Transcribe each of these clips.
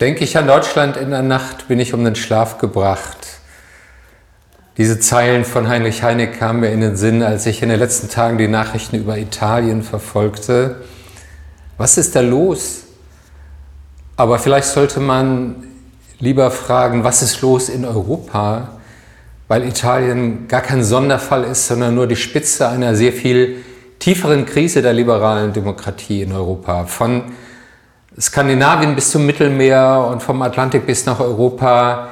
Denke ich an Deutschland in der Nacht, bin ich um den Schlaf gebracht. Diese Zeilen von Heinrich Heine kamen mir in den Sinn, als ich in den letzten Tagen die Nachrichten über Italien verfolgte. Was ist da los? Aber vielleicht sollte man lieber fragen, was ist los in Europa? Weil Italien gar kein Sonderfall ist, sondern nur die Spitze einer sehr viel tieferen Krise der liberalen Demokratie in Europa. Von Skandinavien bis zum Mittelmeer und vom Atlantik bis nach Europa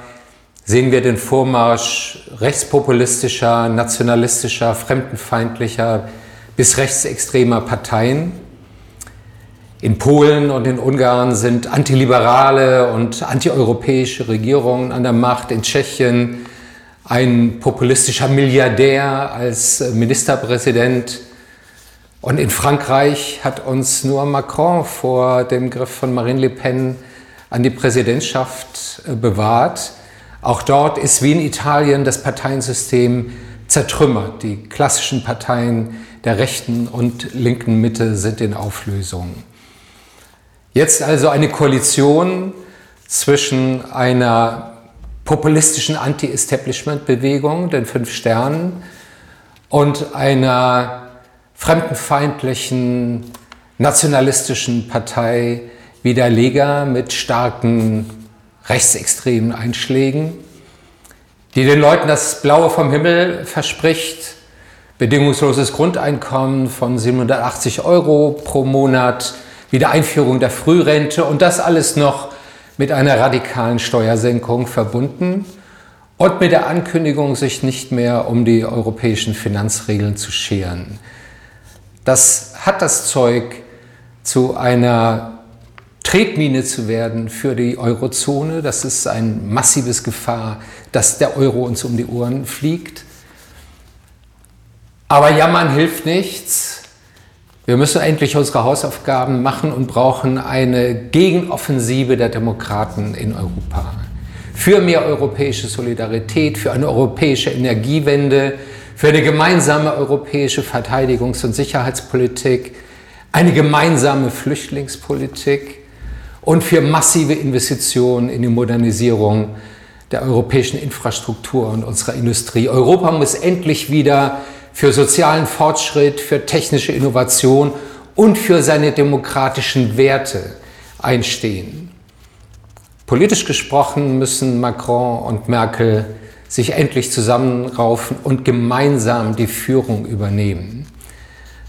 sehen wir den Vormarsch rechtspopulistischer, nationalistischer, fremdenfeindlicher bis rechtsextremer Parteien. In Polen und in Ungarn sind antiliberale und antieuropäische Regierungen an der Macht. In Tschechien ein populistischer Milliardär als Ministerpräsident. Und in Frankreich hat uns nur Macron vor dem Griff von Marine Le Pen an die Präsidentschaft äh, bewahrt. Auch dort ist wie in Italien das Parteiensystem zertrümmert. Die klassischen Parteien der rechten und linken Mitte sind in Auflösung. Jetzt also eine Koalition zwischen einer populistischen Anti-Establishment-Bewegung, den Fünf Sternen, und einer fremdenfeindlichen, nationalistischen Partei wie der Lega mit starken rechtsextremen Einschlägen, die den Leuten das Blaue vom Himmel verspricht, bedingungsloses Grundeinkommen von 780 Euro pro Monat, Wiedereinführung der Frührente und das alles noch mit einer radikalen Steuersenkung verbunden und mit der Ankündigung, sich nicht mehr um die europäischen Finanzregeln zu scheren. Das hat das Zeug, zu einer Tretmine zu werden für die Eurozone. Das ist ein massives Gefahr, dass der Euro uns um die Ohren fliegt. Aber jammern hilft nichts. Wir müssen endlich unsere Hausaufgaben machen und brauchen eine Gegenoffensive der Demokraten in Europa. Für mehr europäische Solidarität, für eine europäische Energiewende, für eine gemeinsame europäische Verteidigungs- und Sicherheitspolitik, eine gemeinsame Flüchtlingspolitik und für massive Investitionen in die Modernisierung der europäischen Infrastruktur und unserer Industrie. Europa muss endlich wieder für sozialen Fortschritt, für technische Innovation und für seine demokratischen Werte einstehen. Politisch gesprochen müssen Macron und Merkel sich endlich zusammenraufen und gemeinsam die Führung übernehmen.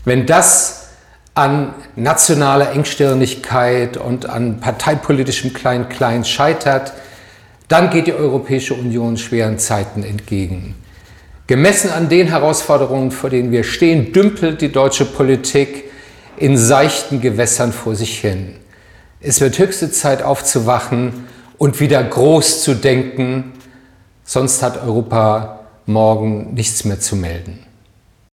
Wenn das an nationaler Engstirnigkeit und an parteipolitischem Klein-Klein scheitert, dann geht die Europäische Union schweren Zeiten entgegen. Gemessen an den Herausforderungen, vor denen wir stehen, dümpelt die deutsche Politik in seichten Gewässern vor sich hin. Es wird höchste Zeit aufzuwachen und wieder groß zu denken, sonst hat Europa morgen nichts mehr zu melden.